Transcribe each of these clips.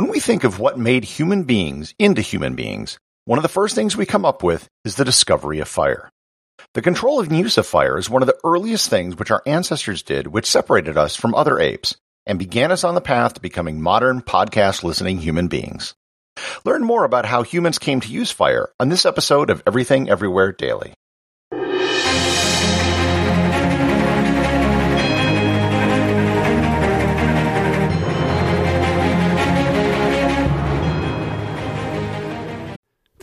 When we think of what made human beings into human beings, one of the first things we come up with is the discovery of fire. The control and use of fire is one of the earliest things which our ancestors did which separated us from other apes and began us on the path to becoming modern podcast listening human beings. Learn more about how humans came to use fire on this episode of Everything Everywhere Daily.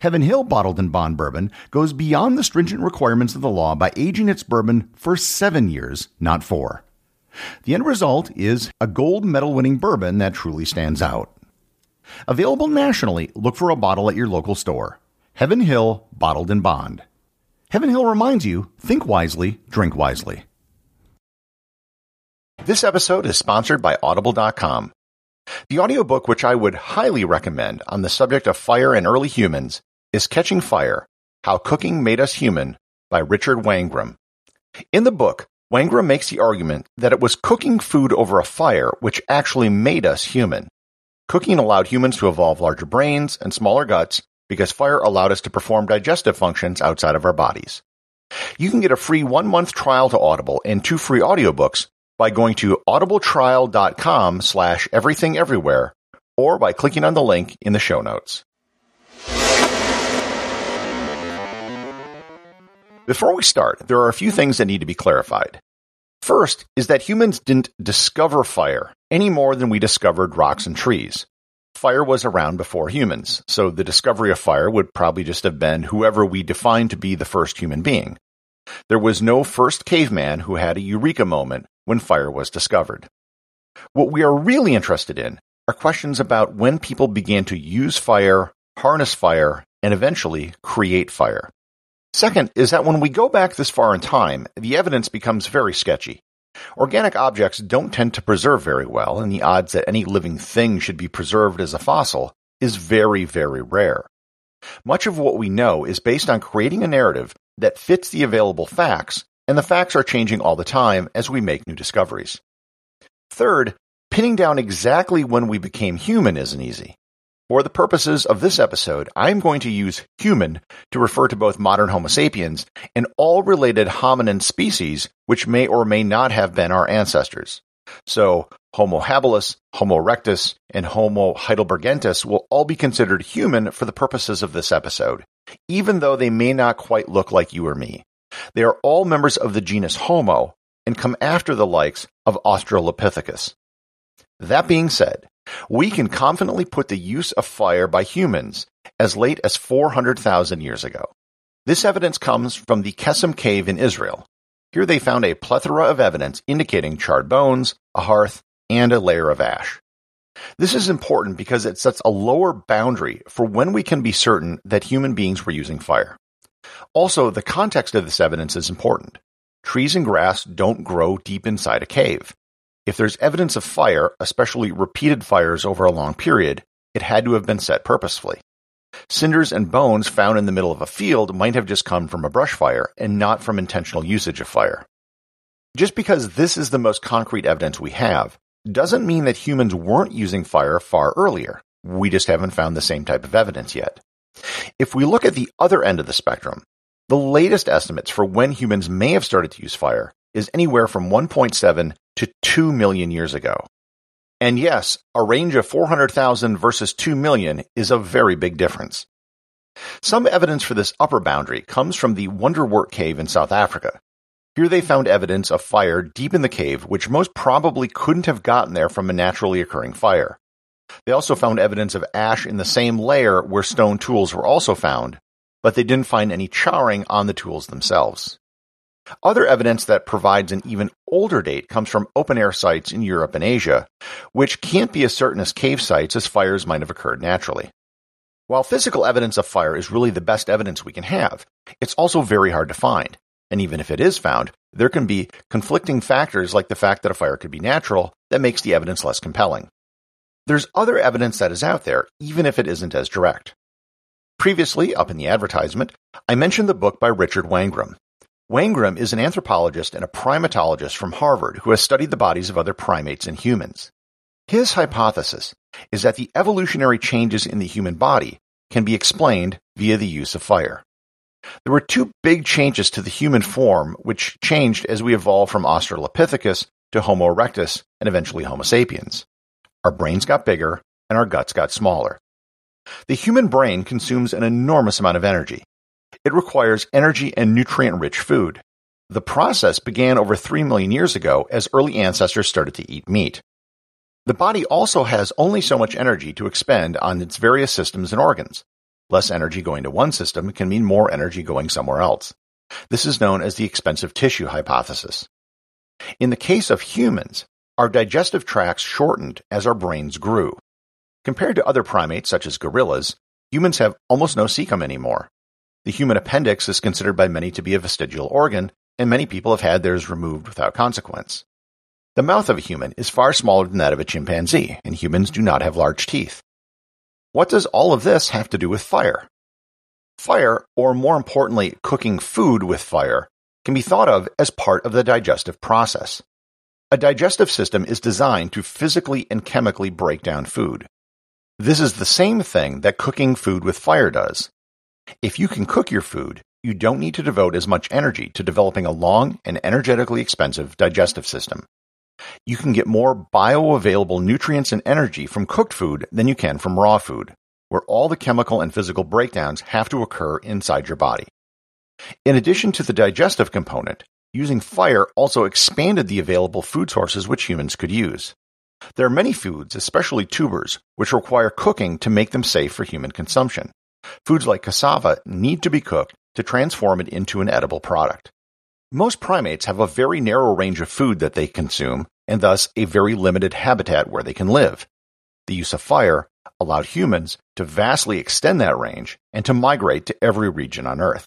Heaven Hill Bottled in Bond Bourbon goes beyond the stringent requirements of the law by aging its bourbon for seven years, not four. The end result is a gold medal winning bourbon that truly stands out. Available nationally, look for a bottle at your local store. Heaven Hill Bottled in Bond. Heaven Hill reminds you think wisely, drink wisely. This episode is sponsored by Audible.com. The audiobook which I would highly recommend on the subject of fire and early humans is Catching Fire How Cooking Made Us Human by Richard Wrangham. In the book, Wrangham makes the argument that it was cooking food over a fire which actually made us human. Cooking allowed humans to evolve larger brains and smaller guts because fire allowed us to perform digestive functions outside of our bodies. You can get a free one month trial to Audible and two free audiobooks by going to audibletrial.com slash everything everywhere or by clicking on the link in the show notes. Before we start, there are a few things that need to be clarified. First is that humans didn't discover fire any more than we discovered rocks and trees. Fire was around before humans, so the discovery of fire would probably just have been whoever we define to be the first human being. There was no first caveman who had a eureka moment when fire was discovered. What we are really interested in are questions about when people began to use fire, harness fire, and eventually create fire. Second is that when we go back this far in time, the evidence becomes very sketchy. Organic objects don't tend to preserve very well, and the odds that any living thing should be preserved as a fossil is very, very rare. Much of what we know is based on creating a narrative that fits the available facts, and the facts are changing all the time as we make new discoveries. Third, pinning down exactly when we became human isn't easy. For the purposes of this episode, I'm going to use human to refer to both modern Homo sapiens and all related hominin species which may or may not have been our ancestors. So, Homo habilis, Homo erectus, and Homo heidelbergensis will all be considered human for the purposes of this episode, even though they may not quite look like you or me. They are all members of the genus Homo and come after the likes of Australopithecus. That being said, we can confidently put the use of fire by humans as late as 400,000 years ago. This evidence comes from the Kesem cave in Israel. Here they found a plethora of evidence indicating charred bones, a hearth, and a layer of ash. This is important because it sets a lower boundary for when we can be certain that human beings were using fire. Also, the context of this evidence is important. Trees and grass don't grow deep inside a cave. If there's evidence of fire, especially repeated fires over a long period, it had to have been set purposefully. Cinders and bones found in the middle of a field might have just come from a brush fire and not from intentional usage of fire. Just because this is the most concrete evidence we have doesn't mean that humans weren't using fire far earlier. We just haven't found the same type of evidence yet. If we look at the other end of the spectrum, the latest estimates for when humans may have started to use fire is anywhere from 1.7 to 2 million years ago. And yes, a range of 400,000 versus 2 million is a very big difference. Some evidence for this upper boundary comes from the Wonderwerk Cave in South Africa. Here they found evidence of fire deep in the cave, which most probably couldn't have gotten there from a naturally occurring fire. They also found evidence of ash in the same layer where stone tools were also found, but they didn't find any charring on the tools themselves. Other evidence that provides an even older date comes from open air sites in Europe and Asia, which can't be as certain as cave sites as fires might have occurred naturally. While physical evidence of fire is really the best evidence we can have, it's also very hard to find. And even if it is found, there can be conflicting factors like the fact that a fire could be natural that makes the evidence less compelling. There's other evidence that is out there, even if it isn't as direct. Previously, up in the advertisement, I mentioned the book by Richard Wrangham, Wrangham is an anthropologist and a primatologist from Harvard who has studied the bodies of other primates and humans. His hypothesis is that the evolutionary changes in the human body can be explained via the use of fire. There were two big changes to the human form which changed as we evolved from Australopithecus to Homo erectus and eventually Homo sapiens. Our brains got bigger and our guts got smaller. The human brain consumes an enormous amount of energy, it requires energy and nutrient rich food. The process began over 3 million years ago as early ancestors started to eat meat. The body also has only so much energy to expend on its various systems and organs. Less energy going to one system can mean more energy going somewhere else. This is known as the expensive tissue hypothesis. In the case of humans, our digestive tracts shortened as our brains grew. Compared to other primates such as gorillas, humans have almost no cecum anymore. The human appendix is considered by many to be a vestigial organ, and many people have had theirs removed without consequence. The mouth of a human is far smaller than that of a chimpanzee, and humans do not have large teeth. What does all of this have to do with fire? Fire, or more importantly, cooking food with fire, can be thought of as part of the digestive process. A digestive system is designed to physically and chemically break down food. This is the same thing that cooking food with fire does. If you can cook your food, you don't need to devote as much energy to developing a long and energetically expensive digestive system. You can get more bioavailable nutrients and energy from cooked food than you can from raw food, where all the chemical and physical breakdowns have to occur inside your body. In addition to the digestive component, using fire also expanded the available food sources which humans could use. There are many foods, especially tubers, which require cooking to make them safe for human consumption. Foods like cassava need to be cooked to transform it into an edible product. Most primates have a very narrow range of food that they consume and thus a very limited habitat where they can live. The use of fire allowed humans to vastly extend that range and to migrate to every region on Earth.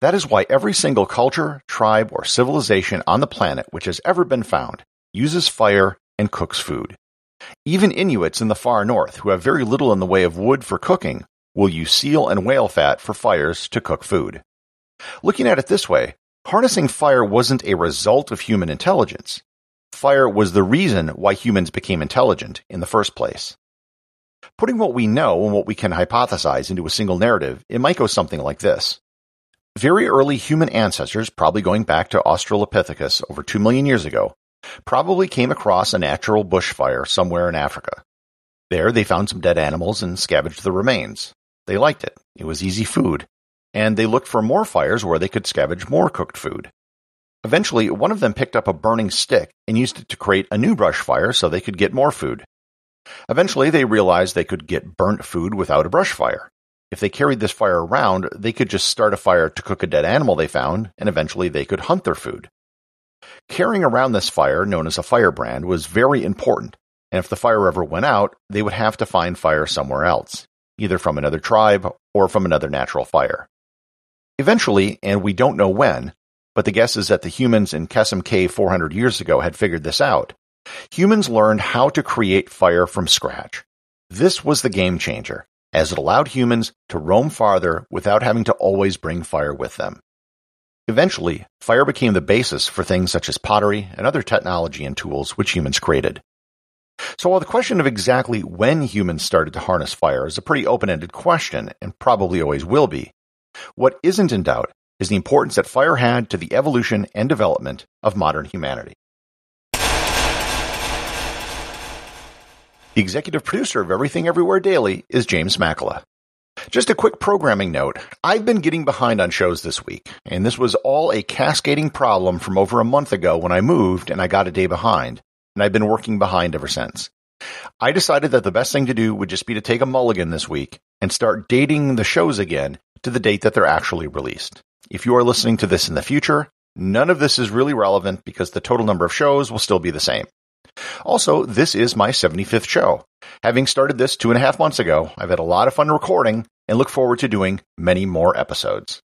That is why every single culture, tribe, or civilization on the planet which has ever been found uses fire and cooks food. Even Inuits in the far north, who have very little in the way of wood for cooking, will use seal and whale fat for fires to cook food. Looking at it this way, harnessing fire wasn't a result of human intelligence. Fire was the reason why humans became intelligent in the first place. Putting what we know and what we can hypothesize into a single narrative, it might go something like this. Very early human ancestors, probably going back to Australopithecus over 2 million years ago, probably came across a natural bushfire somewhere in Africa. There they found some dead animals and scavenged the remains. They liked it. It was easy food. And they looked for more fires where they could scavenge more cooked food. Eventually, one of them picked up a burning stick and used it to create a new brush fire so they could get more food. Eventually, they realized they could get burnt food without a brush fire. If they carried this fire around, they could just start a fire to cook a dead animal they found, and eventually they could hunt their food. Carrying around this fire, known as a firebrand, was very important, and if the fire ever went out, they would have to find fire somewhere else, either from another tribe or from another natural fire. Eventually, and we don't know when, but the guess is that the humans in Kesem Cave 400 years ago had figured this out. Humans learned how to create fire from scratch. This was the game changer, as it allowed humans to roam farther without having to always bring fire with them. Eventually, fire became the basis for things such as pottery and other technology and tools which humans created. So while the question of exactly when humans started to harness fire is a pretty open-ended question and probably always will be, what isn't in doubt is the importance that fire had to the evolution and development of modern humanity. The executive producer of Everything Everywhere Daily is James Makala. Just a quick programming note. I've been getting behind on shows this week, and this was all a cascading problem from over a month ago when I moved and I got a day behind, and I've been working behind ever since. I decided that the best thing to do would just be to take a mulligan this week and start dating the shows again to the date that they're actually released. If you are listening to this in the future, none of this is really relevant because the total number of shows will still be the same. Also, this is my 75th show. Having started this two and a half months ago, I've had a lot of fun recording and look forward to doing many more episodes.